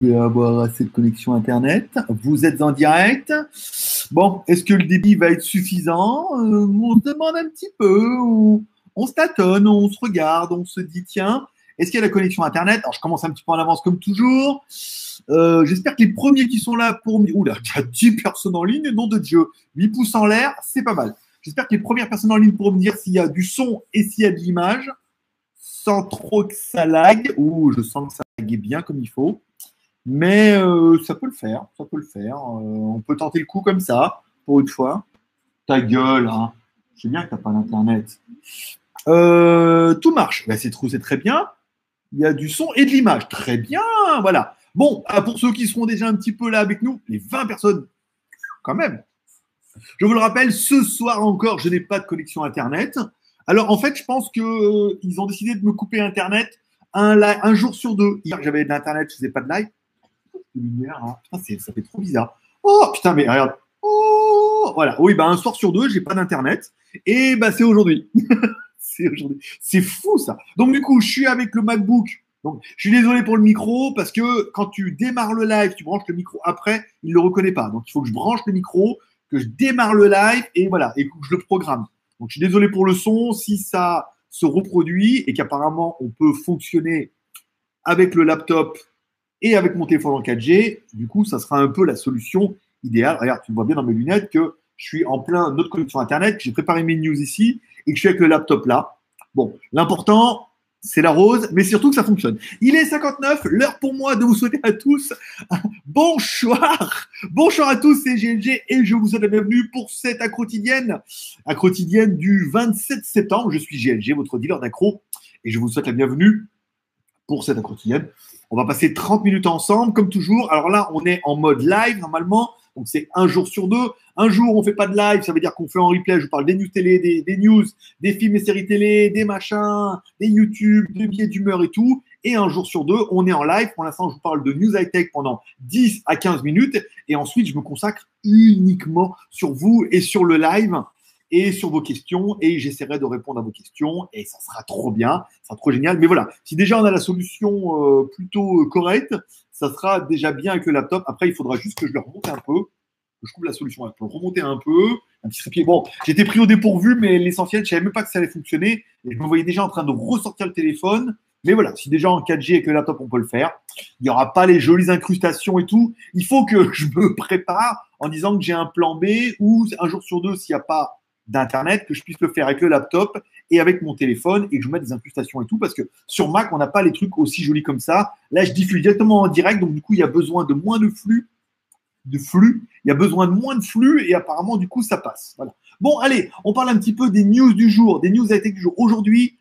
pouvez avoir assez de connexion Internet. Vous êtes en direct. Bon, est-ce que le débit va être suffisant? Euh, On se demande un petit peu. On, se tâtonne, on se regarde, on se dit tiens, est-ce qu'il y a la connexion Internet? Alors, je commence un petit peu en avance comme toujours. Euh, J'espère que les premiers qui sont là pour me... Oula, il y a 10 personnes en ligne, nom de Dieu. 8 pouces en l'air, c'est pas mal. J'espère que les premières personnes en ligne pour me dire s'il y a du son et s'il y a de l'image, sans trop que ça lag. Ouh, je sens que ça lague bien comme il faut. Mais euh, ça peut le faire, ça peut le faire. Euh, on peut tenter le coup comme ça, pour une fois. Ta gueule, hein. Je sais bien que t'as pas d'internet. Euh, tout marche. Ben, c'est très bien. Il y a du son et de l'image. Très bien, voilà. Bon, ah, pour ceux qui seront déjà un petit peu là avec nous, les 20 personnes, quand même. Je vous le rappelle, ce soir encore, je n'ai pas de connexion Internet. Alors, en fait, je pense qu'ils ont décidé de me couper Internet un, un jour sur deux. Hier, j'avais de l'Internet, je faisais pas de live. Lumière, hein. Putain, ça fait trop bizarre. Oh, putain, mais regarde. Oh, voilà. Oui, bah, un soir sur deux, j'ai pas d'Internet. Et bah, c'est aujourd'hui. c'est aujourd'hui. C'est fou, ça. Donc, du coup, je suis avec le MacBook. Donc, je suis désolé pour le micro parce que quand tu démarres le live, tu branches le micro après, il le reconnaît pas. Donc, il faut que je branche le micro, que je démarre le live et voilà, et que je le programme. Donc, je suis désolé pour le son. Si ça se reproduit et qu'apparemment on peut fonctionner avec le laptop et avec mon téléphone en 4G, du coup, ça sera un peu la solution idéale. Regarde, tu vois bien dans mes lunettes que je suis en plein notre connexion Internet, que j'ai préparé mes news ici et que je suis avec le laptop là. Bon, l'important, c'est la rose, mais surtout que ça fonctionne. Il est 59, l'heure pour moi de vous souhaiter à tous bonsoir. Bonsoir à tous, c'est GLG et je vous souhaite la bienvenue pour cette accro quotidienne, accro quotidienne du 27 septembre. Je suis GLG, votre dealer d'accro, et je vous souhaite la bienvenue pour cette quotidienne. On va passer 30 minutes ensemble, comme toujours. Alors là, on est en mode live normalement. Donc c'est un jour sur deux. Un jour, on fait pas de live, ça veut dire qu'on fait en replay. Je vous parle des news télé, des, des news, des films et séries télé, des machins, des YouTube, des billets d'humeur et tout. Et un jour sur deux, on est en live. Pour l'instant, je vous parle de news high tech pendant 10 à 15 minutes. Et ensuite, je me consacre uniquement sur vous et sur le live et sur vos questions et j'essaierai de répondre à vos questions et ça sera trop bien, ça sera trop génial. Mais voilà, si déjà on a la solution euh, plutôt euh, correcte, ça sera déjà bien avec le laptop. Après, il faudra juste que je le remonte un peu, que je trouve la solution. Je peux remonter un peu, un petit trépied. Bon, j'étais pris au dépourvu, mais l'essentiel, je savais même pas que ça allait fonctionner et je me voyais déjà en train de ressortir le téléphone. Mais voilà, si déjà en 4G avec le laptop, on peut le faire. Il n'y aura pas les jolies incrustations et tout. Il faut que je me prépare en disant que j'ai un plan B ou un jour sur deux, s'il n'y a pas d'internet que je puisse le faire avec le laptop et avec mon téléphone et que je mette des incrustations et tout parce que sur Mac on n'a pas les trucs aussi jolis comme ça. Là je diffuse directement en direct donc du coup il y a besoin de moins de flux de flux. Il y a besoin de moins de flux et apparemment du coup ça passe. Voilà. Bon allez on parle un petit peu des news du jour des news high-tech du jour. Aujourd'hui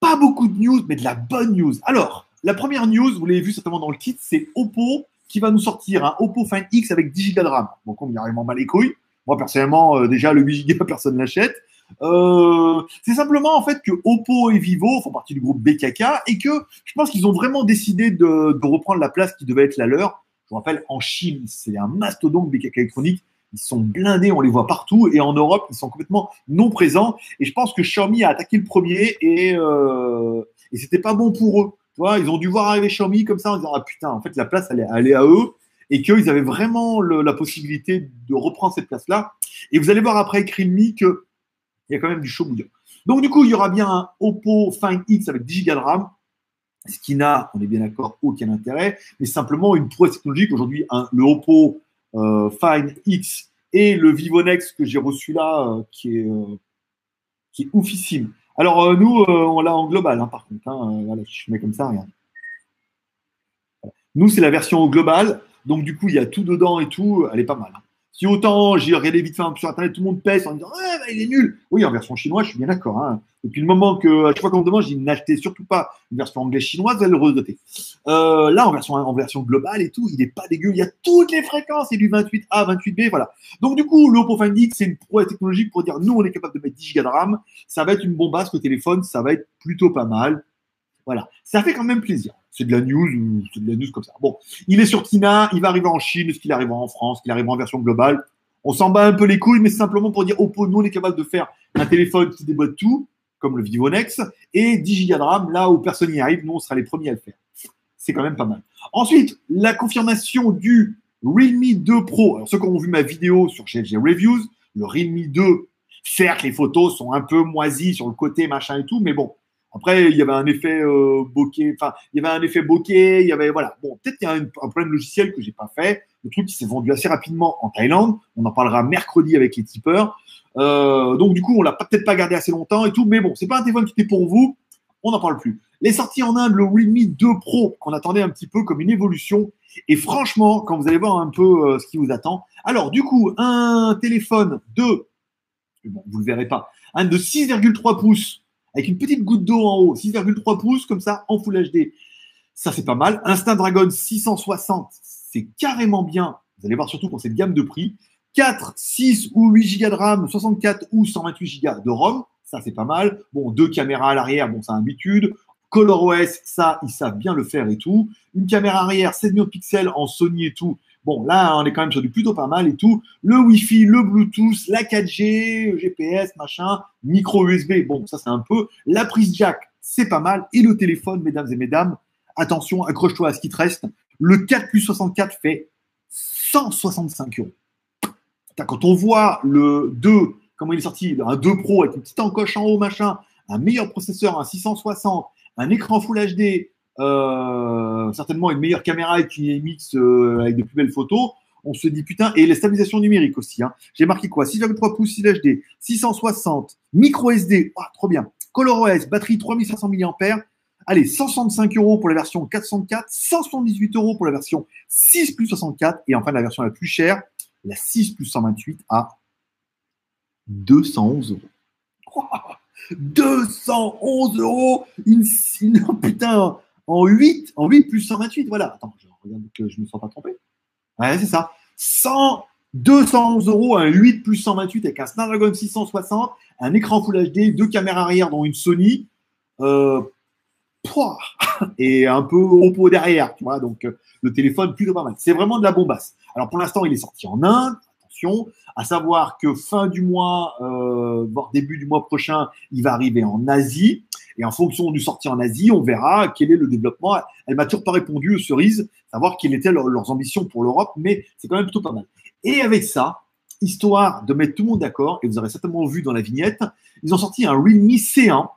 pas beaucoup de news mais de la bonne news. Alors la première news vous l'avez vu certainement dans le titre c'est Oppo qui va nous sortir un Oppo Find X avec 10 Go de RAM. Donc on vraiment mal les couilles moi, personnellement, euh, déjà, le 8 Go, personne n'achète. Euh, c'est simplement en fait que Oppo et Vivo font partie du groupe BKK et que je pense qu'ils ont vraiment décidé de, reprendre la place qui devait être la leur. Je vous rappelle, en Chine, c'est un mastodonte BKK électronique. Ils sont blindés, on les voit partout. Et en Europe, ils sont complètement non présents. Et je pense que Xiaomi a attaqué le premier et, euh, et c'était pas bon pour eux. Tu vois, ils ont dû voir arriver Xiaomi comme ça en disant Ah putain, en fait, la place, elle est à eux et qu'ils avaient vraiment la possibilité de reprendre cette place-là. Et vous allez voir après avec Realme qu'il y a quand même du chaud bouillant. Donc du coup, il y aura bien un Oppo Find X avec 10 Go de RAM, ce qui n'a, on est bien d'accord, aucun intérêt, mais simplement une prouesse technologique. Aujourd'hui, le Oppo euh, Find X et le Vivo Nex que j'ai reçu là, euh, qui, est, euh, qui est oufissime. Alors euh, nous, on l'a en global, hein, par contre. Hein, voilà, je mets comme ça, regarde. Nous, c'est la version globale. Donc, du coup, il y a tout dedans et tout. Elle est pas mal. Hein. Si autant j'ai regardé vite fait sur Internet, tout le monde pèse en disant ah, bah, il est nul. Oui, en version chinoise, je suis bien d'accord. Hein. Depuis le moment que, à chaque fois qu'on me demande, je dis surtout pas une version anglaise chinoise, vous allez le redoter. Euh, là, en version, en version globale et tout, il n'est pas dégueu. Il y a toutes les fréquences. C'est du 28A, 28B, voilà. Donc, du coup, le Oppo Find X, c'est une prouesse technologique pour dire nous, on est capable de mettre 10 Go de RAM. Ça va être une bombasse au téléphone. Ça va être plutôt pas mal. Voilà. Ça fait quand même plaisir. C'est de la news, c'est de la news comme ça. Bon, il est sur Tina, il va arriver en Chine, est-ce qu'il arrivera en France, qu'il arrivera en version globale? On s'en bat un peu les couilles, mais simplement pour dire Oppo, nous, on est capable de faire un téléphone qui déboîte tout, comme le Vivo Nex, et 10 Go de RAM, là où personne n'y arrive, nous, on sera les premiers à le faire. c'est quand même pas mal. Ensuite, la confirmation du Realme 2 Pro. Alors, ceux qui ont vu ma vidéo sur GLG Reviews, le Realme 2, certes, les photos sont un peu moisies sur le côté, machin et tout, mais bon. Après, il y avait un effet euh, bokeh, enfin, il y avait un effet bokeh, il y avait, voilà. Bon, peut-être qu'il y a un, problème logiciel que j'ai pas fait. Le truc qui s'est vendu assez rapidement en Thaïlande. On en parlera mercredi avec les tipeurs. Euh, donc, du coup, on l'a peut-être pas gardé assez longtemps et tout, mais bon, c'est pas un téléphone qui était pour vous. On n'en parle plus. Les sorties en Inde, le Realme 2 Pro, qu'on attendait un petit peu comme une évolution. Et franchement, quand vous allez voir un peu euh, ce qui vous attend, alors du coup, un téléphone de, bon, vous le verrez pas, un de 6,3 pouces avec une petite goutte d'eau en haut, 6,3 pouces comme ça en Full HD. Ça c'est pas mal. Un Snapdragon 660, c'est carrément bien. Vous allez voir surtout pour cette gamme de prix. 4, 6 ou 8 Go de RAM, 64 ou 128 Go de ROM, ça c'est pas mal. Bon, deux caméras à l'arrière, bon, c'est habitude. ColorOS, ça, ils savent bien le faire et tout. Une caméra arrière, 7 millions de pixels en Sony et tout. Bon, là, on est quand même sur du plutôt pas mal et tout. Le Wi-Fi, le Bluetooth, la 4G, GPS, machin, micro USB. Bon, ça, c'est un peu. La prise jack, c'est pas mal. Et le téléphone, mesdames et mesdames, attention, accroche-toi à ce qui te reste. Le 4 plus 64 fait 165 euros. Quand on voit le 2, comment il est sorti, un 2 Pro avec une petite encoche en haut, machin, un meilleur processeur, un 660, un écran Full HD, euh, certainement une meilleure caméra et qui mix euh, avec de plus belles photos, on se dit putain, et la stabilisation numérique aussi. Hein. J'ai marqué quoi? 6,3 pouces 6 HD, 660, micro SD, oh, trop bien. ColorOS, batterie 3500 mAh. Allez, 165 euros pour la version 404, 178 euros pour la version 6 plus 64, et enfin la version la plus chère, la 6 plus 128 à 211 euros. 211 euros une, une, putain en 8 en 8 plus 128 voilà. Attends je ne me sens pas trompé. Ouais c'est ça. 100 211 euros un 8 plus 128 avec un Snapdragon 660 un écran Full HD deux caméras arrière dont une Sony euh, et un peu Oppo derrière tu vois. Donc euh, le téléphone plutôt pas mal. C'est vraiment de la bombasse. Alors pour l'instant il est sorti en Inde à savoir que fin du mois, euh, voire début du mois prochain, il va arriver en Asie. Et en fonction du sortie en Asie, on verra quel est le développement. Elle m'a toujours pas répondu, Cerise, savoir quelles étaient leurs, ambitions pour l'Europe, mais c'est quand même plutôt pas mal. Et avec ça, histoire de mettre tout le monde d'accord, et vous aurez certainement vu dans la vignette, ils ont sorti un Realme C1.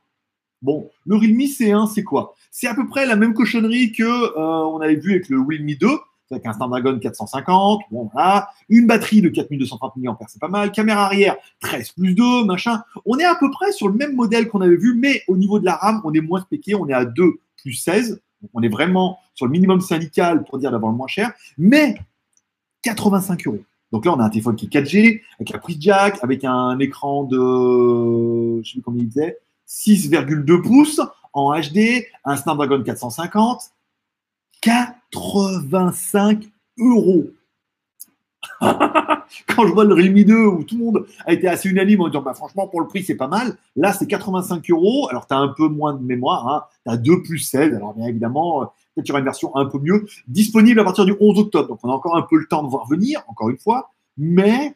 Bon, le Realme C1, c'est quoi? C'est à peu près la même cochonnerie que euh, on avait vu avec le Realme 2, avec un Snapdragon 450, bon une batterie de 4230 mAh, c'est pas mal, caméra arrière 13 plus 2, machin. On est à peu près sur le même modèle qu'on avait vu, mais au niveau de la RAM, on est moins spéqué, on est à 2 plus 16, donc on est vraiment sur le minimum syndical pour dire d'avoir le moins cher, mais 85 euros. Donc là, on a un téléphone qui est 4G, avec la prise jack, avec un écran de, je sais plus combien il disait, 6,2 pouces en HD, un Snapdragon 450, 85 euros. Quand je vois le Realme 2 où tout le monde a été assez unanime en disant bah, franchement pour le prix c'est pas mal, là c'est 85 euros. Alors tu as un peu moins de mémoire, hein. tu as 2 plus 16. Alors bien évidemment, euh, peut-être tu auras une version un peu mieux. Disponible à partir du 11 octobre. Donc on a encore un peu le temps de voir venir, encore une fois. Mais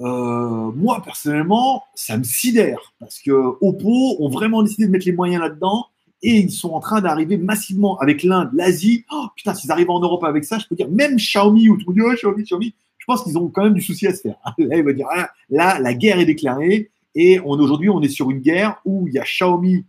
euh, moi personnellement, ça me sidère parce que Oppo ont vraiment décidé de mettre les moyens là-dedans et ils sont en train d'arriver massivement avec l'Inde, l'Asie. Oh, putain, s'ils arrivent en Europe avec ça, je peux dire, même Xiaomi, ou tout le monde dit, Xiaomi, Xiaomi, je pense qu'ils ont quand même du souci à se faire. Là, il va dire, ah, là, la guerre est déclarée, et aujourd'hui, on est sur une guerre où il y a Xiaomi,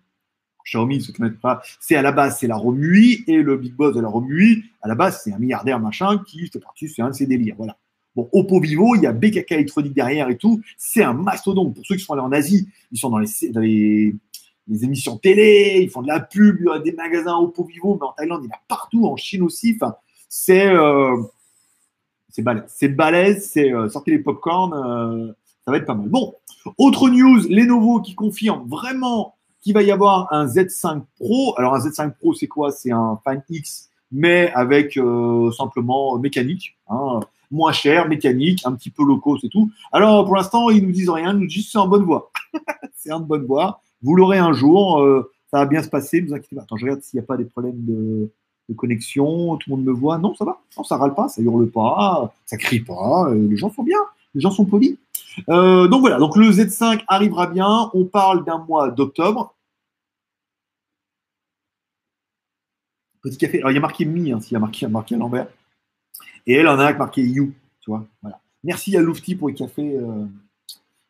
Xiaomi, ceux qui pas, c'est à la base, c'est la Romui, et le big boss de la Romui, à la base, c'est un milliardaire machin qui fait partie, c'est un de ses délires, voilà. Bon, Oppo Vivo, il y a BKK électronique derrière et tout. C'est un mastodonte. Pour ceux qui sont allés en Asie, ils sont dans les, dans les, les émissions télé, ils font de la pub, a des magasins Oppo Vivo, mais en Thaïlande, il y en a partout, en Chine aussi. Enfin, c'est euh, c'est balèze. C'est euh, sortez les popcorn, euh, ça va être pas mal. Bon, autre news, Lenovo qui confirme vraiment qu'il va y avoir un Z5 Pro. Alors un Z5 Pro, c'est quoi? C'est un Fan X, mais avec euh, simplement mécanique. Hein, moins cher, mécanique, un petit peu loco, c'est tout. Alors pour l'instant, ils nous disent rien, ils nous disent c'est en bonne voie. c'est en bonne voie. Vous l'aurez un jour, euh, ça va bien se passer, ne vous inquiétez pas. Attends, je regarde s'il n'y a pas des problèmes de, connexion, tout le monde me voit. Non, ça va, non, ça râle pas, ça hurle pas, ça crie pas, euh, les gens sont bien, les gens sont polis. Euh, donc voilà, donc le Z5 arrivera bien, on parle d'un mois d'octobre. Petit café. Alors, il y a marqué Mi, hein, s'il y a marqué, marqué à l'envers. Et elle en a marqué You, tu vois. Merci à Loufti pour le café.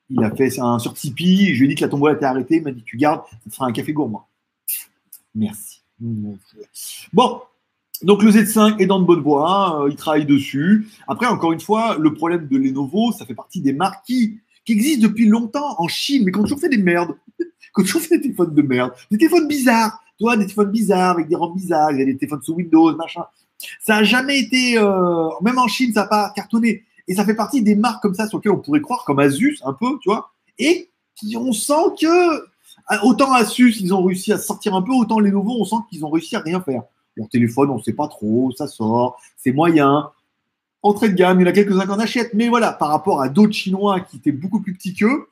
Il a fait un sur Tipeee. Je lui ai dit que la tombola était arrêtée. Il m'a dit Tu gardes, ça fera un café gourmand. Merci. Bon, donc le Z5 est dans de bonne voie, euh, il travaille dessus. Après, encore une fois, le problème de Lenovo, ça fait partie des marques qui, existent depuis longtemps en Chine, mais qui ont toujours fait des merdes. qui ont toujours fait des téléphones de merde. Des téléphones bizarres. Toi, des téléphones bizarres, avec des rampes bizarres, il y a des téléphones sous Windows, machin. Ça n'a jamais été, euh, même en Chine, ça n'a pas cartonné. Et ça fait partie des marques comme ça sur lesquelles on pourrait croire, comme Asus, un peu, tu vois. Et on sent que, autant Asus, ils ont réussi à sortir un peu, autant les nouveaux, on sent qu'ils ont réussi à rien faire. Leur téléphone, on ne sait pas trop, ça sort, c'est moyen. Entrée de gamme, il y en a quelques-uns qui en achètent. Mais voilà, par rapport à d'autres Chinois qui étaient beaucoup plus petits qu'eux,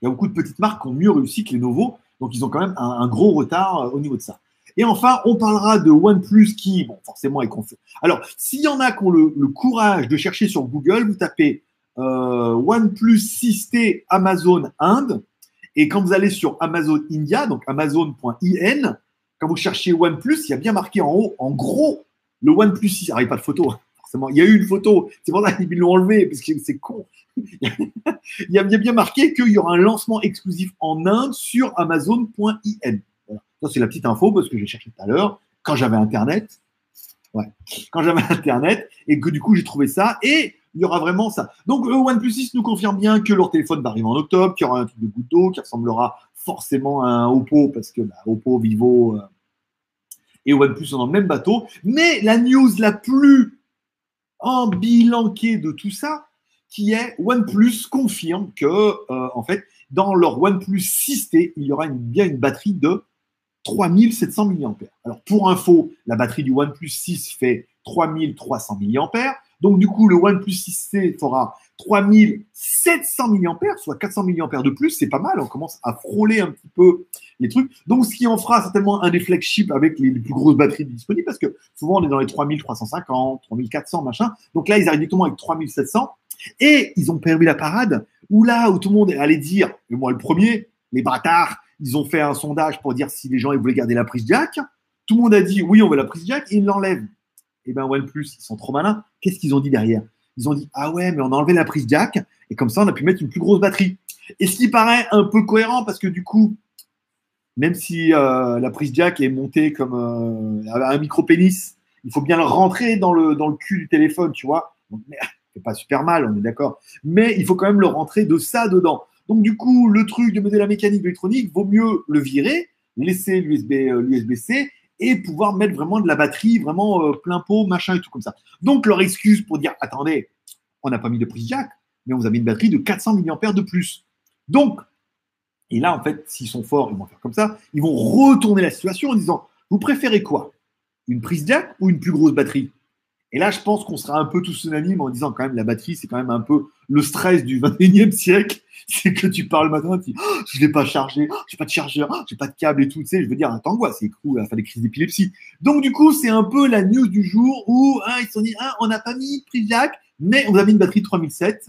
il y a beaucoup de petites marques qui ont mieux réussi que les nouveaux. Donc, ils ont quand même un, gros retard euh, au niveau de ça. Et enfin, on parlera de OnePlus qui, bon, forcément, est confus. Alors, s'il y en a qui ont le, courage de chercher sur Google, vous tapez euh, OnePlus 6T Amazon Inde. Et quand vous allez sur Amazon India, donc amazon.in, quand vous cherchez OnePlus, il y a bien marqué en haut, en gros, le OnePlus 6. Alors, il n'y a pas de photo, hein, forcément. Il y a eu une photo. C'est pour ça qu'ils l'ont enlevé, parce que c'est con. il y a bien marqué qu'il y aura un lancement exclusif en Inde sur Amazon.in. C'est la petite info, parce que j'ai cherché tout à l'heure, quand j'avais Internet. Ouais. Quand j'avais Internet, et que du coup, j'ai trouvé ça. Et il y aura vraiment ça. Donc, le OnePlus 6 nous confirme bien que leur téléphone va arriver en octobre, qu'il y aura un truc de goutte d'eau qui ressemblera forcément à un Oppo, parce que bah, Oppo, Vivo, euh, et OnePlus sont dans le même bateau. Mais la news la plus embilanquée de tout ça, qui est OnePlus confirme que, euh, en fait, dans leur OnePlus 6T, il y aura bien une batterie de 3700 mAh. Alors, pour info, la batterie du OnePlus 6 fait 3300 mAh. Donc, du coup, le OnePlus 6T fera 3700 mAh, soit 400 mAh de plus, c'est pas mal, on commence à frôler un petit peu les trucs. Donc, ce qui en fera certainement un des flagships avec les, plus grosses batteries disponibles, parce que souvent on est dans les 3350, 3400, machin. Donc là, ils arrivent directement avec 3700. Et ils ont permis la parade, où là, où tout le monde allait dire, moi le premier, les bâtards, ils ont fait un sondage pour dire si les gens ils voulaient garder la prise jack. Tout le monde a dit oui, on veut la prise jack, et ils l'enlèvent. Eh ben OnePlus, ils sont trop malins. Qu'est-ce qu'ils ont dit derrière? Ils ont dit ah ouais, mais on a enlevé la prise jack et comme ça on a pu mettre une plus grosse batterie. Et ce qui paraît un peu cohérent parce que du coup, même si euh, la prise jack est montée comme euh, un micro pénis, il faut bien le rentrer dans le dans le cul du téléphone, tu vois. Donc c'est pas super mal, on est d'accord. Mais il faut quand même le rentrer de ça dedans. Donc du coup, le truc de de la mécanique électronique, vaut mieux le virer, laisser l'USB euh, l'USB-C et pouvoir mettre vraiment de la batterie, vraiment euh, plein pot, machin et tout comme ça. Donc leur excuse pour dire attendez, on n'a pas mis de prise jack, mais vous avez une batterie de 400 mAh de plus. Donc, et là en fait, s'ils sont forts, ils vont faire comme ça, ils vont retourner la situation en disant vous préférez quoi? Une prise jack ou une plus grosse batterie? Et là, je pense qu'on sera un peu tous unanimes en disant quand même la batterie, c'est quand même un peu le stress du 21e siècle. C'est que tu parles maintenant, tu dis oh, je l'ai pas chargé, oh, j'ai pas de chargeur, oh, j'ai pas de câble et tout. Tu sais, je veux dire, attends quoi, c'est cool, à faire des crises d'épilepsie. Donc du coup, c'est un peu la news du jour où hein, ils se sont dit ah, on n'a pas mis prise jack, mais on a mis une batterie 3007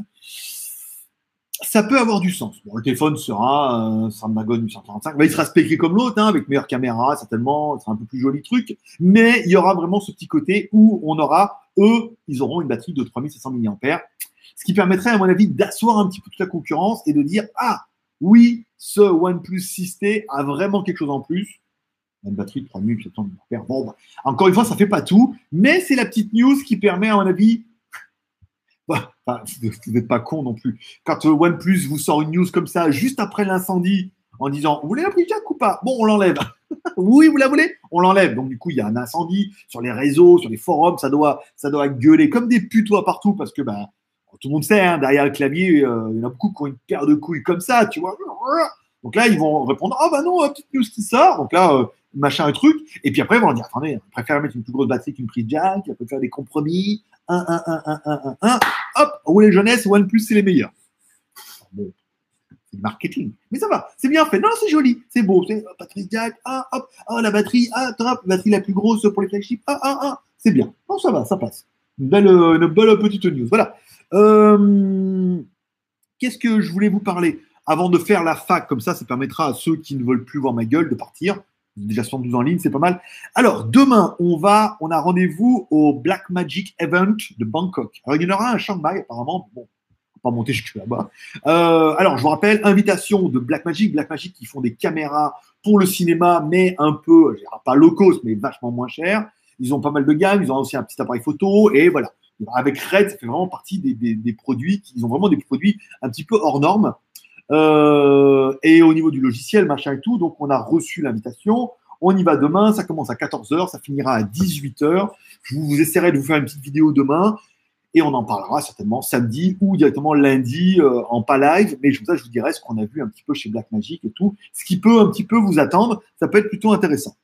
ça peut avoir du sens. Le téléphone sera un Snapdragon 845. il sera spéqué comme l'autre, hein, avec meilleure caméra, certainement. Ce sera un peu plus joli truc. Mais il y aura vraiment ce petit côté où on aura, eux, ils auront une batterie de 3700 mAh. Ce qui permettrait, à mon avis, d'asseoir un petit peu toute la concurrence et de dire, ah, oui, ce OnePlus 6T a vraiment quelque chose en plus. Une batterie de 3700 mAh. Bon, bah, encore une fois, ça fait pas tout, mais c'est la petite news qui permet, à mon avis, vous n'êtes pas con non plus. Quand euh, OnePlus vous sort une news comme ça, juste après l'incendie, en disant Vous voulez la jack ou pas? Bon, on l'enlève. oui, vous la voulez? On l'enlève. Donc, du coup, il y a un incendie sur les réseaux, sur les forums, ça doit, ça doit gueuler comme des putois partout parce que bah, tout le monde sait, hein, derrière le clavier, euh, il y en a beaucoup qui ont une paire de couilles comme ça, tu vois. Donc là, ils vont répondre Ah, bah non, petite news qui sort. Donc là, euh, machin, truc. Et puis après, ils vont dire Attendez, on préfère mettre une plus grosse batterie qu'une prise jack, on peut faire des compromis. 1, 1, 1, 1, 1, 1, 1. Hop, roulez jeunesse, OnePlus, c'est les meilleurs. C'est le marketing. Mais ça va, c'est bien fait. Non, c'est joli, c'est beau. C'est batterie jack, ah, hop, ah, la batterie, ah, batterie la plus grosse pour les flagships, ah, ah, ah, c'est bien. Non, ça va, ça passe. Une belle, une belle petite news. Voilà. Euh, Qu'est-ce que je voulais vous parler? Avant de faire la fac, comme ça, ça permettra à ceux qui ne veulent plus voir ma gueule de partir. Déjà 72 en ligne, c'est pas mal. Alors, demain, on va, on a rendez-vous au Black Magic Event de Bangkok. Alors, il y en aura un à Chiang Mai, apparemment. Bon, pas monter jusque là-bas. Euh, alors, je vous rappelle, invitation de Black Magic. Black Magic qui font des caméras pour le cinéma, mais un peu, pas low cost, mais vachement moins cher. Ils ont pas mal de gammes, ils ont aussi un petit appareil photo, et voilà. Avec Red, ça fait vraiment partie des, des, des produits, ils ont vraiment des produits un petit peu hors normes. Euh, et au niveau du logiciel, machin et tout, donc on a reçu l'invitation. On y va demain, ça commence à 14h, ça finira à 18h. Je vous, essaierai de vous faire une petite vidéo demain et on en parlera certainement samedi ou directement lundi euh, en pas live. Mais je vous, je vous dirai ce qu'on a vu un petit peu chez Blackmagic et tout, ce qui peut un petit peu vous attendre. Ça peut être plutôt intéressant.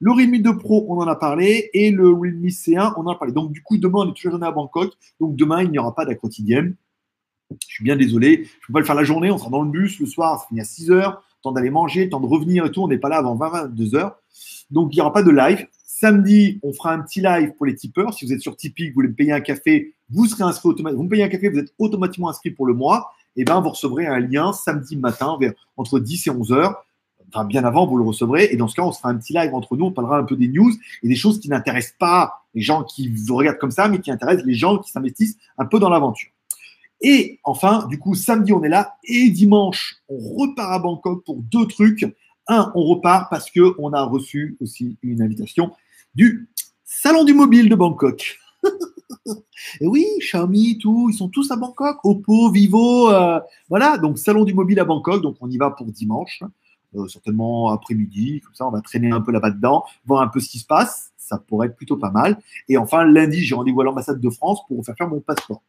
Le Realme 2 Pro, on en a parlé, et le Realme C1, on en a parlé. Donc, du coup, demain, on est toujours à Bangkok. Donc, demain, il n'y aura pas quotidienne. Je suis bien désolé. Je ne peux pas le faire la journée. On sera dans le bus le soir. Ça finit à 6 heures. Temps d'aller manger, temps de revenir et tout. On n'est pas là avant 20-22 heures. Donc, il n'y aura pas de live. Samedi, on fera un petit live pour les tipeurs. Si vous êtes sur Tipeee, vous voulez me payer un café, vous serez inscrit automatiquement. Vous me payez un café, vous êtes automatiquement inscrit pour le mois. Et eh ben, vous recevrez un lien samedi matin entre 10 et 11 heures. Enfin, bien avant, vous le recevrez. Et dans ce cas, on se fera un petit live entre nous. On parlera un peu des news et des choses qui n'intéressent pas les gens qui vous regardent comme ça, mais qui intéressent les gens qui s'investissent un peu dans l'aventure. Et enfin, du coup, samedi, on est là. Et dimanche, on repart à Bangkok pour deux trucs. Un, on repart parce qu'on a reçu aussi une invitation du Salon du Mobile de Bangkok. et oui, Xiaomi, tout, ils sont tous à Bangkok. Oppo, Vivo, euh, voilà. Donc, Salon du Mobile à Bangkok. Donc, on y va pour dimanche. Euh, certainement après-midi, comme ça, on va traîner un peu là-bas dedans, voir un peu ce qui se passe. Ça pourrait être plutôt pas mal. Et enfin, lundi, j'ai rendez-vous à l'ambassade de France pour faire faire mon passeport.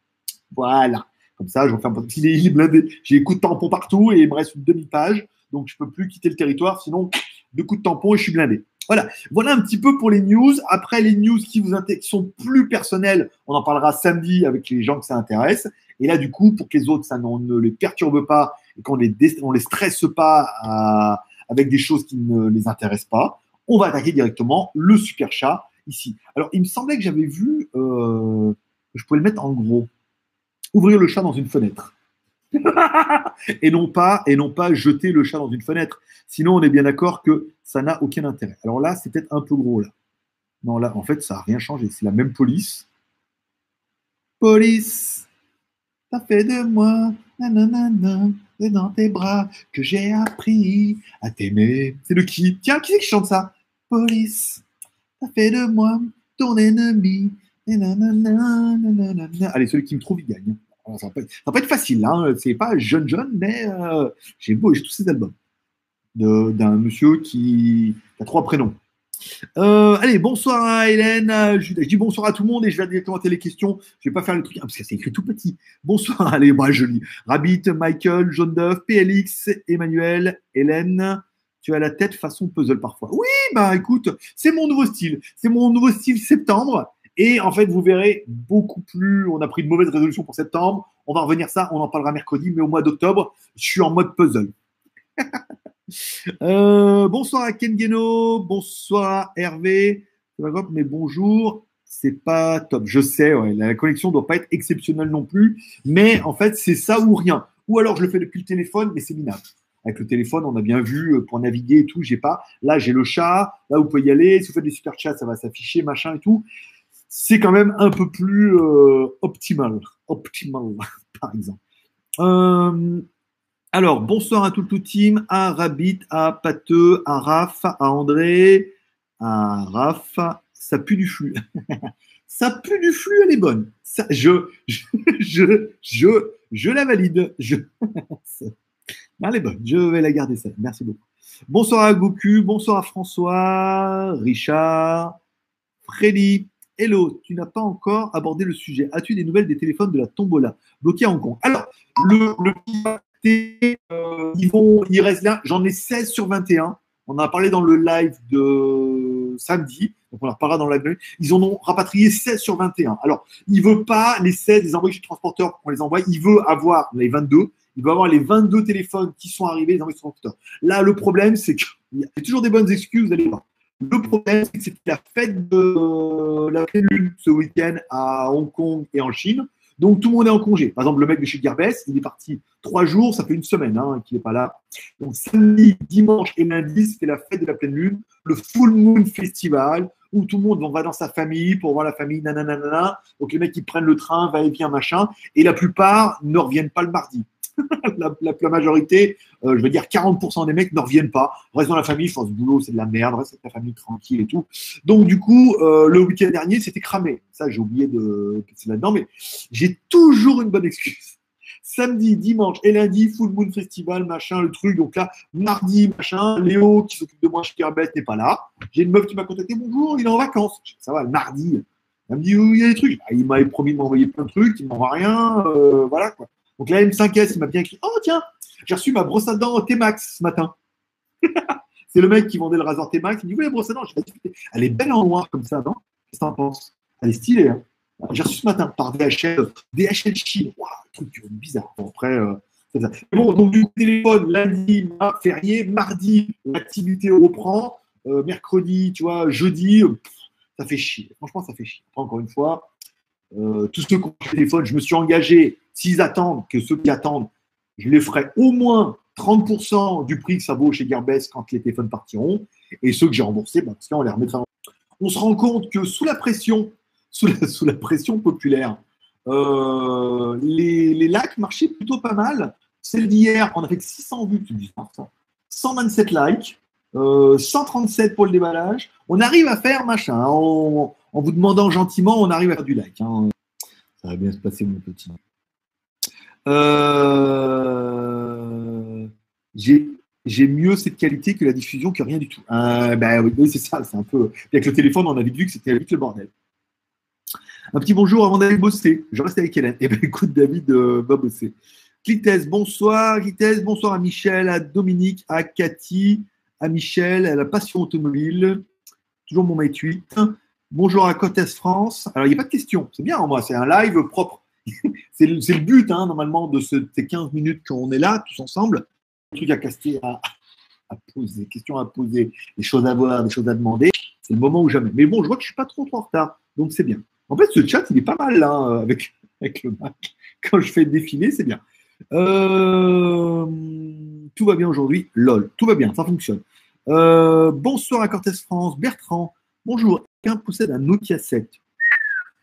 Voilà. Comme ça, je vais faire un il est blindé. J'ai coups de tampon partout et il me reste une demi-page. Donc, je peux plus quitter le territoire. Sinon, deux coups de tampon et je suis blindé. Voilà. Voilà un petit peu pour les news. Après, les news qui vous sont plus personnelles, on en parlera samedi avec les gens que ça intéresse. Et là, du coup, pour que les autres, ça ne les perturbe pas et qu'on les, les stresse pas avec des choses qui ne les intéressent pas, on va attaquer directement le super chat ici. Alors, il me semblait que j'avais vu, euh, je pouvais le mettre en gros ouvrir le chat dans une fenêtre. et non pas et non pas jeter le chat dans une fenêtre. Sinon, on est bien d'accord que ça n'a aucun intérêt. Alors là, c'est peut-être un peu gros là. Non, là, en fait, ça n'a rien changé. C'est la même police. Police, t'as fait de moi, nanana, c'est dans tes bras que j'ai appris à t'aimer. C'est le qui? Tiens, qui c'est qui chante ça? Police, t'as fait de moi ton ennemi. Allez, celui qui me trouve, il gagne. ça, va pas, être facile, hein. c'est pas jeune jeune, mais euh, j'ai beau, j'ai tous ces albums d'un monsieur qui a trois prénoms. Euh, allez, bonsoir à Hélène. Je, dis bonsoir à tout le monde et je vais directement les questions. Je vais pas faire le truc parce que c'est écrit tout petit. Bonsoir, allez, bah, je lis. Rabbit, Michael, Jaune d'œuf, PLX, Emmanuel, Hélène. Tu as la tête façon puzzle parfois. Oui, bah écoute, c'est mon nouveau style. C'est mon nouveau style septembre. Et en fait, vous verrez beaucoup plus. On a pris de mauvaises résolutions pour septembre. On va revenir ça. On en parlera mercredi. Mais au mois d'octobre, je suis en mode puzzle. Euh, bonsoir à Ken Geno. Bonsoir à Hervé. Mais bonjour. C'est pas top. Je sais, la connexion doit pas être exceptionnelle non plus. Mais en fait, c'est ça ou rien. Ou alors, je le fais depuis le téléphone, mais c'est minable. Avec le téléphone, on a bien vu euh, pour naviguer et tout. J'ai pas. Là, j'ai le chat. Là, vous pouvez y aller. Si vous faites des super chats, ça va s'afficher, machin et tout c'est quand même un peu plus euh, optimal. Optimal, par exemple. Euh, alors, bonsoir à tout le team, à Rabbit, à Pateux, à Raph, à André, à Raph. Ça pue du flux. ça pue du flux, elle est bonne. Je, je, je, je la valide. Je... elle est bonne. Je vais la garder, ça. Merci beaucoup. Bonsoir à Goku, bonsoir à François, Richard, Freddy, Hello, tu n'as pas encore abordé le sujet. As-tu des nouvelles des téléphones de la tombola bloqués à Hong Kong? Alors, le, le euh, ils vont, il reste là, j'en ai 16 sur 21. On en a parlé dans le live de samedi, donc on en reparlera dans le live. Ils en ont rapatrié 16 sur 21. Alors, il veut pas les 16 les envoyer chez le transporteur pour qu'on les envoie. Il veut avoir les 22. Il veut avoir les 22 téléphones qui sont arrivés les envoyer chez transporteur. Là, le problème, c'est qu'il y a toujours des bonnes excuses, vous allez voir. Le problème, c'est que la fête de la pleine lune ce week-end à Hong Kong et en Chine. Donc tout le monde est en congé. Par exemple, le mec de chez Gearbest, il est parti trois jours, ça fait une semaine hein, qu'il n'est pas là. Donc samedi, dimanche et lundi, c'était la fête de la pleine lune, le Full Moon Festival, où tout le monde va dans sa famille pour voir la famille, nanana. Donc les mecs qui prennent le train, va et vient, machin. Et la plupart ne reviennent pas le mardi. La, la, majorité, euh, je veux dire 40% des mecs ne reviennent pas, restent dans la famille, font ce boulot, c'est de la merde, reste avec la famille tranquille et tout. Donc du coup, euh, le week-end dernier, c'était cramé. Ça, j'ai oublié de c'est là-dedans, mais j'ai toujours une bonne excuse. Samedi, dimanche et lundi, Full Moon Festival, machin, le truc. Donc là, mardi, machin, Léo qui s'occupe de moi chez Kerbet n'est pas là. J'ai une meuf qui m'a contacté, bonjour, il est en vacances. Ça va, le mardi. Elle me dit, il y a des trucs. Bah, il m'avait promis de m'envoyer plein de trucs, il ne m'envoie rien. Euh, voilà quoi. Donc la M5S, il m'a bien écrit Oh, tiens, j'ai reçu ma brosse à dents T-Max ce matin. c'est le mec qui vendait le rasoir T-Max. Il me dit Oui, la brosse à dents, elle est belle en noir comme ça, non? Qu'est-ce que t'en penses? Elle est stylée. Hein j'ai reçu ce matin par DHL, DHL Chine. Waouh, truc bizarre. Bon, après, euh, ça. bon, donc du téléphone, lundi, férié, mardi, l'activité reprend, euh, mercredi, tu vois, jeudi, ça fait chier. Franchement, ça fait chier. Encore une fois, euh, qui ont le téléphone, je me suis engagé S'ils attendent que ceux qui attendent, je les ferai au moins 30% du prix que ça vaut chez Gearbest quand les téléphones partiront. Et ceux que j'ai remboursés, bah, on les remettra. On se rend compte que sous la pression, sous la, pression populaire, euh, les, les, likes marchaient plutôt pas mal. Celle d'hier, on a fait 600 vues, 127 likes, 137 euh, pour le déballage. On arrive à faire machin. En, vous demandant gentiment, on arrive à faire du like. Hein. Ça va bien se passer, mon petit. Euh, j'ai mieux cette qualité que la diffusion que rien du tout. Euh, ben oui, c'est ça, c'est un peu. avec le téléphone, on a vu que c'était vite le bordel. Un petit bonjour avant d'aller bosser. Je reste avec Hélène. Eh bien, écoute, David euh, va bosser. Clitès, bonsoir. Clitès, bonsoir à Michel, à Dominique, à Cathy, à Michel, à la Passion Automobile. Toujours mon 8. Bonjour à Côte France. Alors, il n'y a pas de questions. C'est bien, moi. C'est un live propre. c'est le, but, hein, normalement, de ces 15 minutes qu'on est là, tous ensemble. Des trucs à caster, à, poser, des questions à poser, des choses à voir, des choses à demander. C'est le moment où jamais. Mais bon, je vois que je ne suis pas trop, trop en retard, donc c'est bien. En fait, ce chat, il est pas mal là, avec, avec le Mac. Quand je fais défiler, c'est bien. Euh, tout va bien aujourd'hui. LOL. Tout va bien, ça fonctionne. Euh, bonsoir à Cortez France. Bertrand. Bonjour. Quelqu'un possède un Nokia 7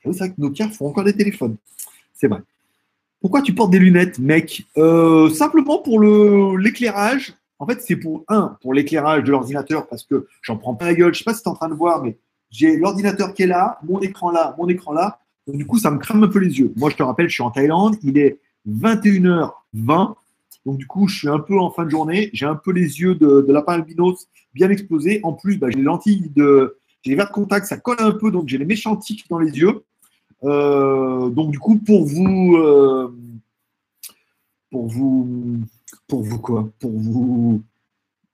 C'est vrai que Nokia font encore des téléphones. C'est vrai. Pourquoi tu portes des lunettes, mec? Euh, Simplement pour l'éclairage. En fait, c'est pour un, pour l'éclairage de l'ordinateur, parce que j'en prends pas la gueule. Je sais pas si tu es en train de voir, mais j'ai l'ordinateur qui est là, mon écran là, mon écran là. du coup, ça me crame un peu les yeux. Moi, je te rappelle, je suis en Thaïlande. Il est 21h20. Donc, du coup, je suis un peu en fin de journée. J'ai un peu les yeux de, de lapin bien explosés. En plus, bah, j'ai les lentilles de. J'ai les verres de contact, ça colle un peu, donc j'ai les méchants tics dans les yeux. Euh, donc du coup, pour vous, euh, pour vous, pour vous quoi, pour vous,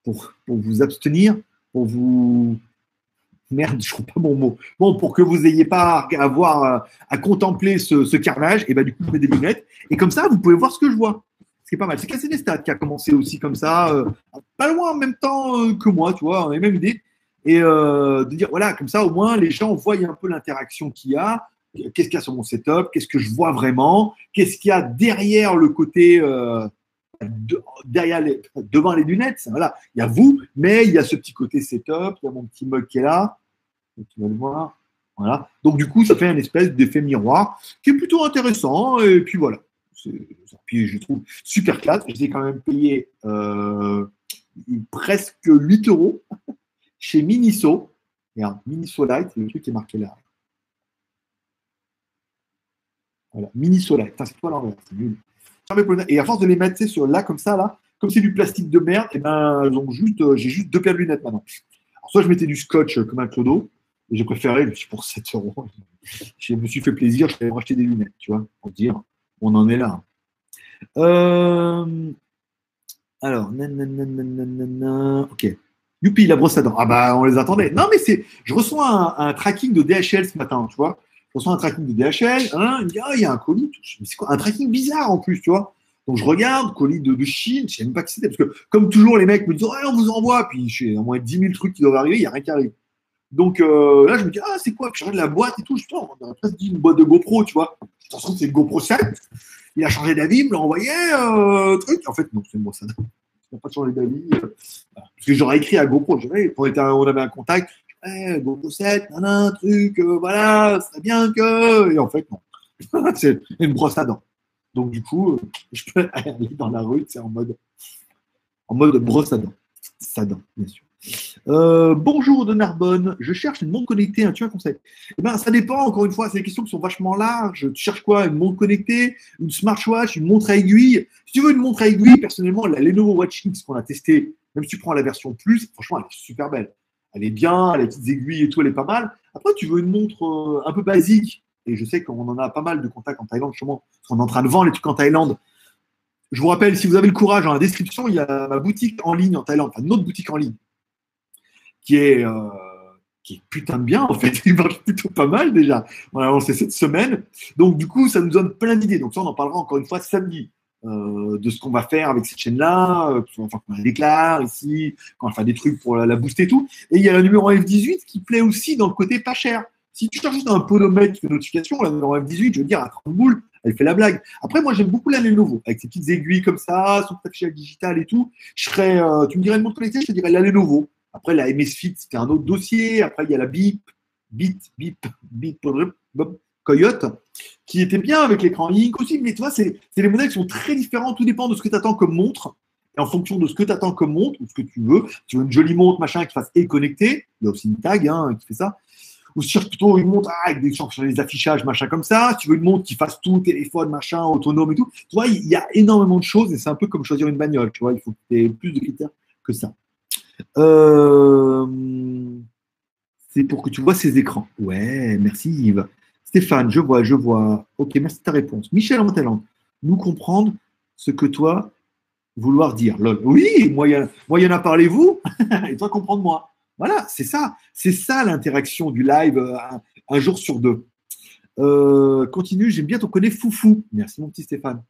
pour, vous abstenir, pour vous, merde, je trouve pas mon mot. Bon, pour que vous n'ayez pas à avoir à, contempler ce, carnage, et ben du coup, je mets des lunettes. Et comme ça, vous pouvez voir ce que je vois. C'est pas mal. C'est Cassé des stats qui a commencé aussi comme ça, euh, pas loin en même temps que moi, tu vois, on a la même idée. Et de dire, voilà, comme ça, au moins, les gens voient un peu l'interaction qu'il y a qu'est-ce qu'il y a sur mon setup, qu'est-ce que je vois vraiment, qu'est-ce qu'il y a derrière le côté, euh, derrière les, devant les lunettes? Voilà, il y a vous, mais il y a ce petit côté setup, il y a mon petit mug qui est là, tu vas le voir. Voilà. Donc du coup, ça fait un espèce d'effet miroir qui est plutôt intéressant. Et puis voilà. Puis je trouve super classe. Je l'ai quand même payé euh, presque 8 euros chez Miniso. Regarde, Miniso Light, c'est le truc qui est marqué là. Voilà, mini soleil. c'est toi l'envers, c'est nul. Et à force de les mettre sur là comme ça, là, comme c'est du plastique de merde, et eh ben, juste, euh, j'ai juste deux paires de lunettes maintenant. Alors, soit je mettais du scotch euh, comme un clodo, et j'ai préféré, je suis pour 7 euros. Je me suis fait plaisir, je vais racheter des lunettes, tu vois, pour dire, on en est là. Euh, alors, nanana, ok. Youpi, la brosse à dents. Ah bah, on les attendait. Non, mais c'est, je reçois un tracking de DHL ce matin, tu vois je reçois un tracking de DHL, hein, il me dit, ah, il y a un colis. c'est quoi Un tracking bizarre en plus, tu vois. Donc je regarde, colis de, Chine, je sais même pas qui c'était, parce que comme toujours, les mecs me disent, on vous envoie, puis j'ai au moins 10 000 trucs qui doivent arriver, il n'y a rien qui arrive. Donc euh, là, je me dis, ah, c'est quoi Puis je regarde la boîte et tout, je on a presque dit une boîte de GoPro, tu vois. se trouve, c'est le GoPro 7. Il a changé d'avis, il me l'a envoyé, euh, truc. En fait, non, c'est moi, ça n'a pas changé d'avis. Parce que j'aurais écrit à GoPro, on avait un contact, eh, GoPro 7, un truc, euh, voilà, c'est bien que. Et en fait, non. c'est une brosse à dents. Donc, du coup, je peux aller dans la rue, c'est en mode, en mode brosse à dents. Ça dent, bien sûr. Euh, bonjour de Narbonne, je cherche une montre connectée, un tu as un conseil eh ben, Ça dépend, encore une fois, c'est des questions qui sont vachement larges. Tu cherches quoi Une montre connectée, une smartwatch, une montre à aiguille? Si tu veux une montre à aiguille, personnellement, la Lenovo Watch X qu'on a testée, même si tu prends la version plus, franchement, elle est super belle. Elle est bien, elle a les petites aiguilles et tout, elle est pas mal. Après, tu veux une montre euh, un peu basique, et je sais qu'on en a pas mal de contacts en Thaïlande, justement, parce est en train de vendre les trucs en Thaïlande. Je vous rappelle, si vous avez le courage, dans la description, il y a ma boutique en ligne en Thaïlande, enfin notre boutique en ligne qui est, euh, qui est putain de bien, en fait. Il marche plutôt pas mal déjà. On a lancé cette semaine. Donc, du coup, ça nous donne plein d'idées. Donc, ça, on en parlera encore une fois samedi. Euh, de ce qu'on va faire avec cette chaîne-là, euh, on va faire déclare ici, quand on va faire des trucs pour la, booster et tout. Et il y a le numéro F18 qui plaît aussi dans le côté pas cher. Si tu cherches un podomètre qui fait notification, la numéro F18, je veux dire, à 30 boules, elle fait la blague. Après, moi, j'aime beaucoup la Lenovo, avec ses petites aiguilles comme ça, son affichage digital et tout. Je serais, tu me dirais le montre connecté, je te dirais la Lenovo. Après, la MSFit, c'était un autre dossier. Après, il y a la BIP, BIP, BIP, BIP, Coyote, qui était bien avec l'écran Link aussi. Mais tu vois, c'est des modèles qui sont très différents. Tout dépend de ce que tu attends comme montre. Et en fonction de ce que tu attends comme montre, ou ce que tu veux, tu veux une jolie montre, machin, qui fasse et connecté. Il y a aussi une tag hein, qui fait ça. Ou si tu plutôt une montre ah, avec des, des affichages, machin comme ça. Si tu veux une montre qui fasse tout, téléphone, machin, autonome et tout. Tu vois, il y a énormément de choses et c'est un peu comme choisir une bagnole. Tu vois, il faut que tu aies plus de critères que ça. Euh, c'est pour que tu vois ces écrans. Ouais, merci Yves. Stéphane, je vois, je vois. Ok, merci de ta réponse. Michel en nous comprendre ce que toi vouloir dire. Oui, moi, il y en a parlez-vous, et toi comprendre moi. Voilà, c'est ça. C'est ça l'interaction du live euh, un, jour sur deux. Euh, continue, j'aime bien ton côté foufou. Merci mon petit Stéphane.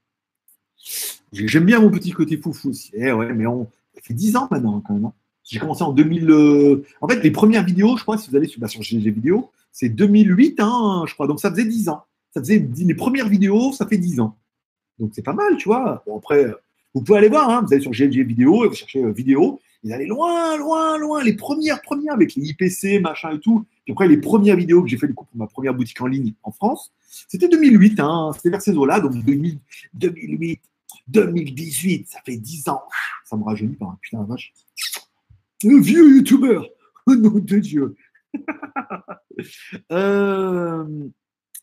J'aime bien mon petit côté foufou aussi. Eh ouais, mais on, ça fait 10 ans maintenant quand même. Hein. J'ai commencé en 2000. Euh, en fait, les premières vidéos, je crois, si vous allez sur, bah, sur Vidéo, c'est 2008, hein, je crois. Donc ça faisait 10 ans. Ça faisait les premières vidéos, ça fait 10 ans. Donc c'est pas mal, tu vois. Bon, après, vous pouvez aller voir, hein, vous allez sur GLG Vidéo et vous cherchez euh, vidéo. Vous allez loin, loin, loin. Les premières, premières avec les IPC, machin et tout. Puis après, les premières vidéos que j'ai fait du coup pour ma première boutique en ligne en France, c'était 2008. Hein, c'était vers ces eaux-là. Donc 2008, 2018, ça fait 10 ans. Ça me rajeunit par un putain de vache. Le vieux youtubeur. Oh nom de Dieu. Euh,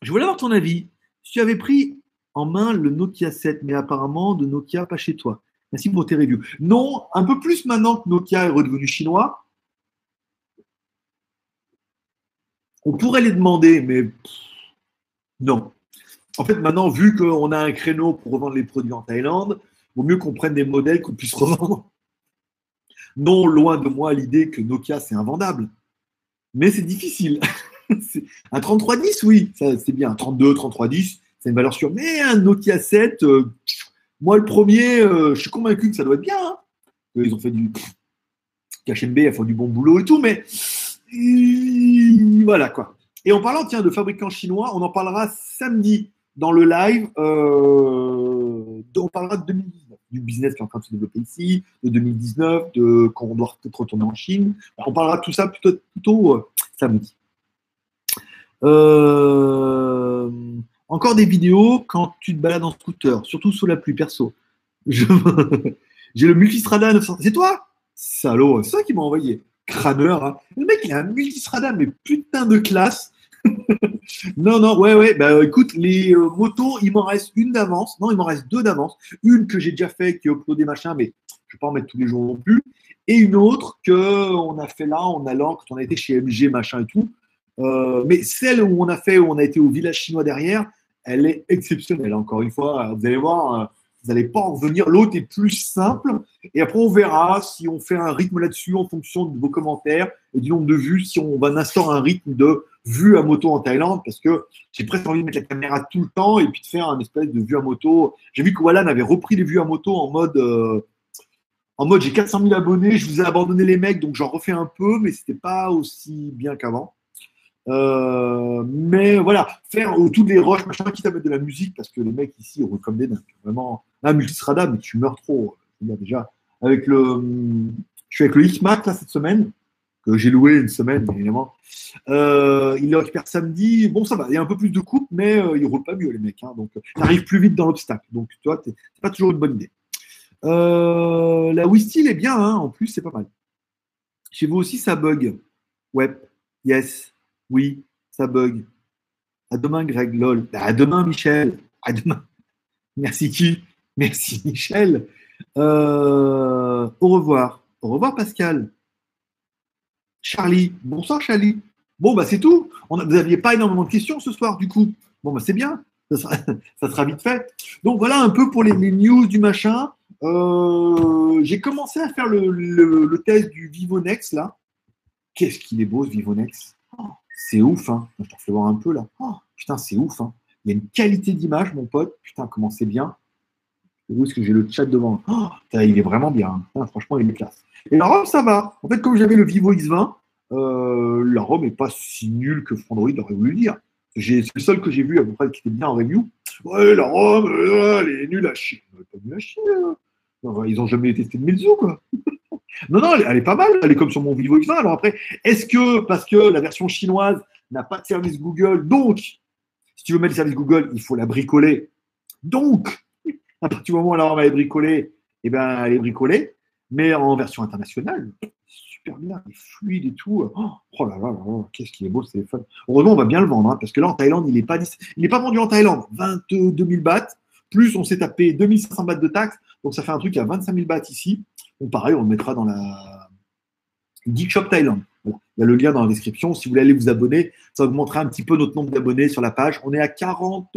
je voulais avoir ton avis. Si tu avais pris en main le Nokia 7, mais apparemment de Nokia pas chez toi. Merci pour tes reviews. Non, un peu plus maintenant que Nokia est redevenu chinois. On pourrait les demander, mais non. En fait, maintenant, vu qu'on a un créneau pour revendre les produits en Thaïlande, il vaut mieux qu'on prenne des modèles qu'on puisse revendre non, loin de moi l'idée que Nokia, c'est invendable. Mais c'est difficile. un 3310, oui, c'est bien. Un 32, 3310, c'est une valeur sûre. Mais un Nokia 7, euh, moi le premier, euh, je suis convaincu que ça doit être bien. Hein. Ils ont fait du. KHMB a fait du bon boulot et tout, mais voilà quoi. Et en parlant tiens, de fabricants chinois, on en parlera samedi dans le live. Euh, on parlera de 2010 du business qui est en train de se développer ici, de 2019, de quand on doit peut-être retourner en Chine. On parlera de tout ça plutôt, plutôt euh, samedi. Euh, encore des vidéos quand tu te balades en scooter, surtout sous la pluie perso. J'ai le Multistrada 900. C'est toi? Salaud, c'est ça qui m'a envoyé. Crâneur. Hein. Le mec, il a un Multistrada, mais putain de classe. Non, non, ouais, ouais. Bah, écoute, les euh, motos, il m'en reste une d'avance. Non, il m'en reste deux d'avance. Une que j'ai déjà fait, qui est uploadée, machin, mais je ne vais pas en mettre tous les jours non plus. Et une autre que on a fait là en allant, quand on a été chez MG, machin et tout. Euh, mais celle où on a fait, où on a été au village chinois derrière, elle est exceptionnelle. Encore une fois, vous allez voir, euh, vous n'allez pas en revenir. L'autre est plus simple. Et après, on verra si on fait un rythme là-dessus en fonction de vos commentaires et du nombre de vues, si on va instaurer un rythme de vue à moto en Thaïlande parce que j'ai presque envie de mettre la caméra tout le temps et puis de faire un espèce de vue à moto. J'ai vu que Wallan avait repris les vues à moto en mode euh, en mode j'ai 400 000 abonnés, je vous ai abandonné les mecs donc j'en refais un peu, mais c'était pas aussi bien qu'avant. Euh, mais voilà, faire toutes les roches, machin, quitte à mettre de la musique, parce que les mecs ici roulent comme des dingues. Vraiment, la multistrada, mais tu meurs trop. déjà, avec le, je suis avec le X-Mac là cette semaine, j'ai loué une semaine, évidemment. Euh, il le récupère samedi. Bon, ça va, il y a un peu plus de coupe, mais euh, il roule pas mieux, les mecs. Hein, donc, tu arrives plus vite dans l'obstacle. Donc, tu vois, c'est pas toujours une bonne idée. Euh, la Wistil est bien, hein, en plus, c'est pas mal. Chez vous aussi, ça bug. Ouais, yes. Oui, ça bug. À demain, Greg, lol. Bah, à demain, Michel. À demain. Merci qui Merci, Michel. Euh, au revoir. Au revoir, Pascal. Charlie. Bonsoir, Charlie. Bon, bah, c'est tout. vous n'aviez pas énormément de questions ce soir, du coup. Bon, bah, c'est bien. Ça sera, vite fait. Donc, voilà un peu pour les, news du machin. Euh, j'ai commencé à faire le, test du Vivonex, là. Qu'est-ce qu'il est beau, ce Vivonex. Oh, c'est ouf, hein. Je t'en fais voir un peu là. Oh, putain, c'est ouf, hein. Il y a une qualité d'image, mon pote. Putain, comment c'est bien. Où est-ce que j'ai le chat devant? Oh, Il est vraiment bien. Hein. franchement, il est classe. Et la ROM, ça va. En fait, comme j'avais le Vivo X20, euh, la ROM n'est pas si nulle que Frandroid aurait voulu dire. C'est le seul que j'ai vu à peu près qui était bien en review. Ouais, la ROM, euh, elle est nulle à chier. Elle pas nulle à chier. Hein. Ils n'ont jamais testé de Mezzo, quoi. non, non, elle, est pas mal. Elle est comme sur mon Vivo X20. Alors après, est-ce que, parce que la version chinoise n'a pas de service Google, donc, si tu veux mettre le service Google, il faut la bricoler. Donc, à partir du moment où la ROM est bricolée, eh ben, elle est bricolée. Mais en version internationale, super bien, il est fluide et tout. Oh, là là, là qu'est-ce qu'il est beau ce téléphone. Heureusement, on va bien le vendre, hein, parce que là, en Thaïlande, il n'est pas, pas vendu en Thaïlande. 22 000 bahts, plus on s'est tapé 2500 bahts de taxes. Donc ça fait un truc à 25 000 bahts ici. Donc pareil, on le mettra dans la Geek Shop Thailand. Il y a le lien dans la description. Si vous voulez aller vous abonner, ça augmentera un petit peu notre nombre d'abonnés sur la page. On est à 40,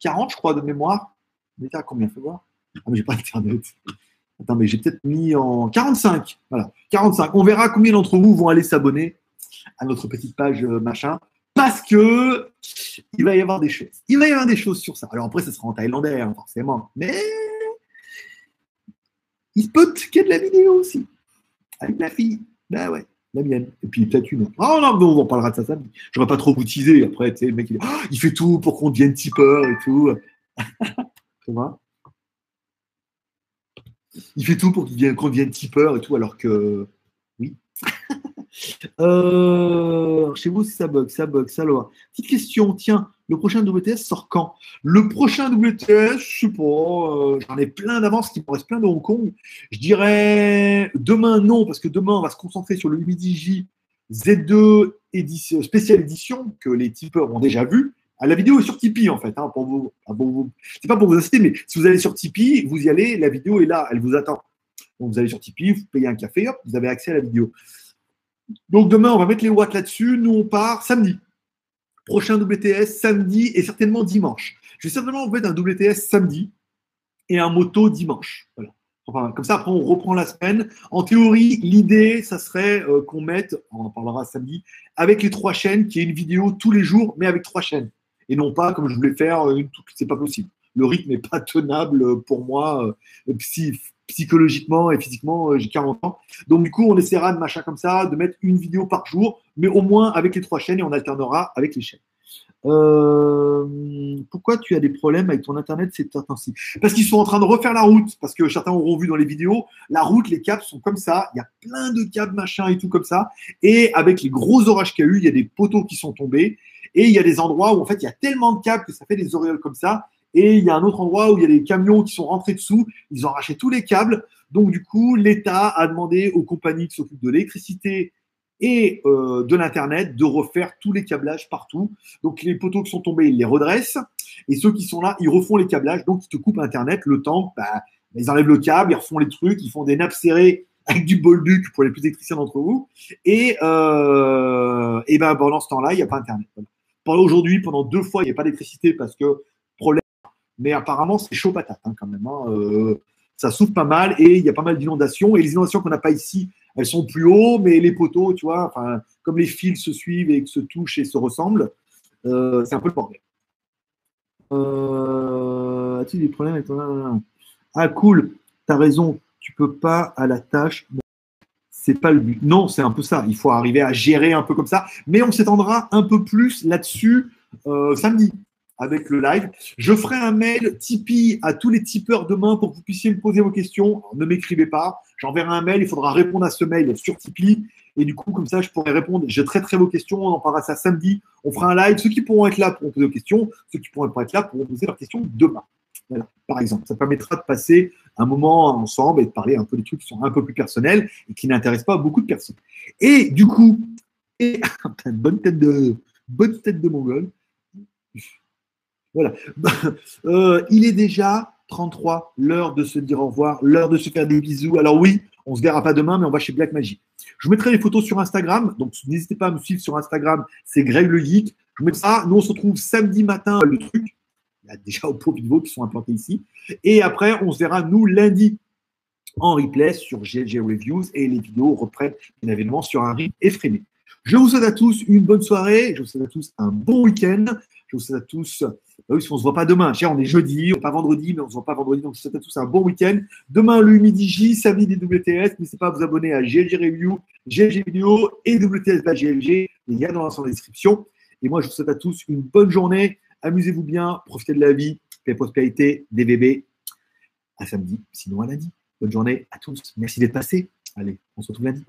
40 je crois, de mémoire. On était à combien Fais voir. Ah, mais j'ai pas Internet. Attends, mais j'ai peut-être mis en 45. Voilà, 45. On verra combien d'entre vous vont aller s'abonner à notre petite page euh, machin. Parce que il va y avoir des choses. Il va y avoir des choses sur ça. Alors après, ça sera en thaïlandais, hein, forcément. Mais il peut qu'il y ait de la vidéo aussi. Avec la fille. Ben ouais, la mienne. Et puis peut-être une autre. Oh non, on en parlera de ça samedi. Je vais pas trop vous. Après, tu sais, le mec, il, oh, il fait tout pour qu'on devienne tipeur et tout. il fait tout pour qu'on devienne tipeur et tout, alors que oui. euh, chez vous, ça bug, ça bug, ça loin. Petite question, tiens, le prochain WTS sort quand? Le prochain WTS, je sais pas, euh, j'en ai plein d'avance, qui me reste plein de Hong Kong. Je dirais demain, non, parce que demain, on va se concentrer sur le MIDI Z2 édition, spéciale édition que les tipeurs ont déjà vu. Ah, la vidéo est sur Tipeee en fait, hein, pour vous. Ah, c'est pas pour vous inciter, mais si vous allez sur Tipeee, vous y allez, la vidéo est là, elle vous attend. Donc vous allez sur Tipeee, vous payez un café, hop, vous avez accès à la vidéo. Donc demain, on va mettre les watts là-dessus. Nous, on part samedi. Prochain WTS samedi et certainement dimanche. Je vais certainement vous mettre un WTS samedi et un moto dimanche. Voilà. Enfin, comme ça, après, on reprend la semaine. En théorie, l'idée, ça serait euh, qu'on mette, on en parlera samedi, avec les trois chaînes, qui est une vidéo tous les jours, mais avec trois chaînes et non pas comme je voulais faire euh, c'est pas possible. Le rythme n'est pas tenable pour moi euh, psychologiquement et physiquement, euh, j'ai 40 ans. Donc du coup, on essaiera de machin comme ça, de mettre une vidéo par jour, mais au moins avec les trois chaînes et on alternera avec les chaînes. Pourquoi tu as des problèmes avec ton internet ces temps-ci Parce qu'ils sont en train de refaire la route, parce que certains auront vu dans les vidéos, la route, les câbles sont comme ça, il y a plein de câbles machin et tout comme ça, et avec les gros orages qu'il y a eu, il y a des poteaux qui sont tombés, et il y a des endroits où en fait il y a tellement de câbles que ça fait des auréoles comme ça. Et il y a un autre endroit où il y a des camions qui sont rentrés dessous. Ils ont arraché tous les câbles. Donc du coup, l'État a demandé aux compagnies qui s'occupent de l'électricité et euh, de l'Internet de refaire tous les câblages partout. Donc les poteaux qui sont tombés, ils les redressent. Et ceux qui sont là, ils refont les câblages. Donc ils te coupent Internet le temps. Bah, ils enlèvent le câble, ils refont les trucs, ils font des nappes serrées avec du bolduc pour les plus électriciens d'entre vous. Et, euh, ben pendant ce temps-là, il n'y a pas Internet. Aujourd'hui, pendant deux fois, il n'y a pas d'électricité parce que problème. Mais apparemment, c'est chaud patate hein, quand même. Hein. Euh, ça souffle pas mal et il y a pas mal d'inondations. Et les inondations qu'on n'a pas ici, elles sont plus hautes, mais les poteaux, tu vois, comme les fils se suivent et se touchent et se ressemblent, euh, c'est un peu le bordel. Euh, as-tu des problèmes avec ton. Ah, cool, tu as raison, tu peux pas à la tâche. c'est pas le but. Non, c'est un peu ça. Il faut arriver à gérer un peu comme ça. Mais on s'étendra un peu plus là-dessus euh, samedi avec le live. Je ferai un mail Tipeee à tous les tipeurs demain pour que vous puissiez me poser vos questions. ne m'écrivez pas. J'enverrai un mail. Il faudra répondre à ce mail sur Tipeee. Et du coup, comme ça, je pourrai répondre. Je traiterai vos questions. On en parlera ça samedi. On fera un live. Ceux qui pourront être là pourront poser vos questions. Ceux qui pourront pas être là pourront poser leurs questions demain. Voilà, par exemple. Ça permettra de passer un moment ensemble et de parler un peu des trucs qui sont un peu plus personnels et qui n'intéressent pas beaucoup de personnes. Et du coup, et, bonne tête de bonne tête de mongol. Voilà. Euh, il est déjà 33, l'heure de se dire au revoir, l'heure de se faire des bisous. Alors oui, on se verra pas demain, mais on va chez Black Magic. Je vous mettrai les photos sur Instagram, donc n'hésitez pas à me suivre sur Instagram, c'est Greg le Geek. Je mets ça. Nous, on se retrouve samedi matin, le truc. Il y a déjà au pot Vivo qui sont implantés ici. Et après, on se verra, nous, lundi, en replay sur GLG Reviews et les vidéos reprennent bien évidemment sur un rythme effréné. Je vous souhaite à tous une bonne soirée. Je vous souhaite à tous un bon week-end. Je vous souhaite à tous. Bah oui, on ne se voit pas demain. on est jeudi, pas vendredi, mais on ne se voit pas vendredi. Donc, je vous souhaite à tous un bon week-end. Demain, le midi J, samedi des WTS. N'hésitez pas à vous abonner à GLG Review, GLG Vidéo et WTS by GLG. Il y a dans la description. Et moi, je vous souhaite à tous une bonne journée. Amusez-vous bien, profitez de la vie, paix, prospérité, des bébés. À samedi, sinon à lundi. Bonne journée à tous. Merci d'être passés. Allez, on se retrouve lundi.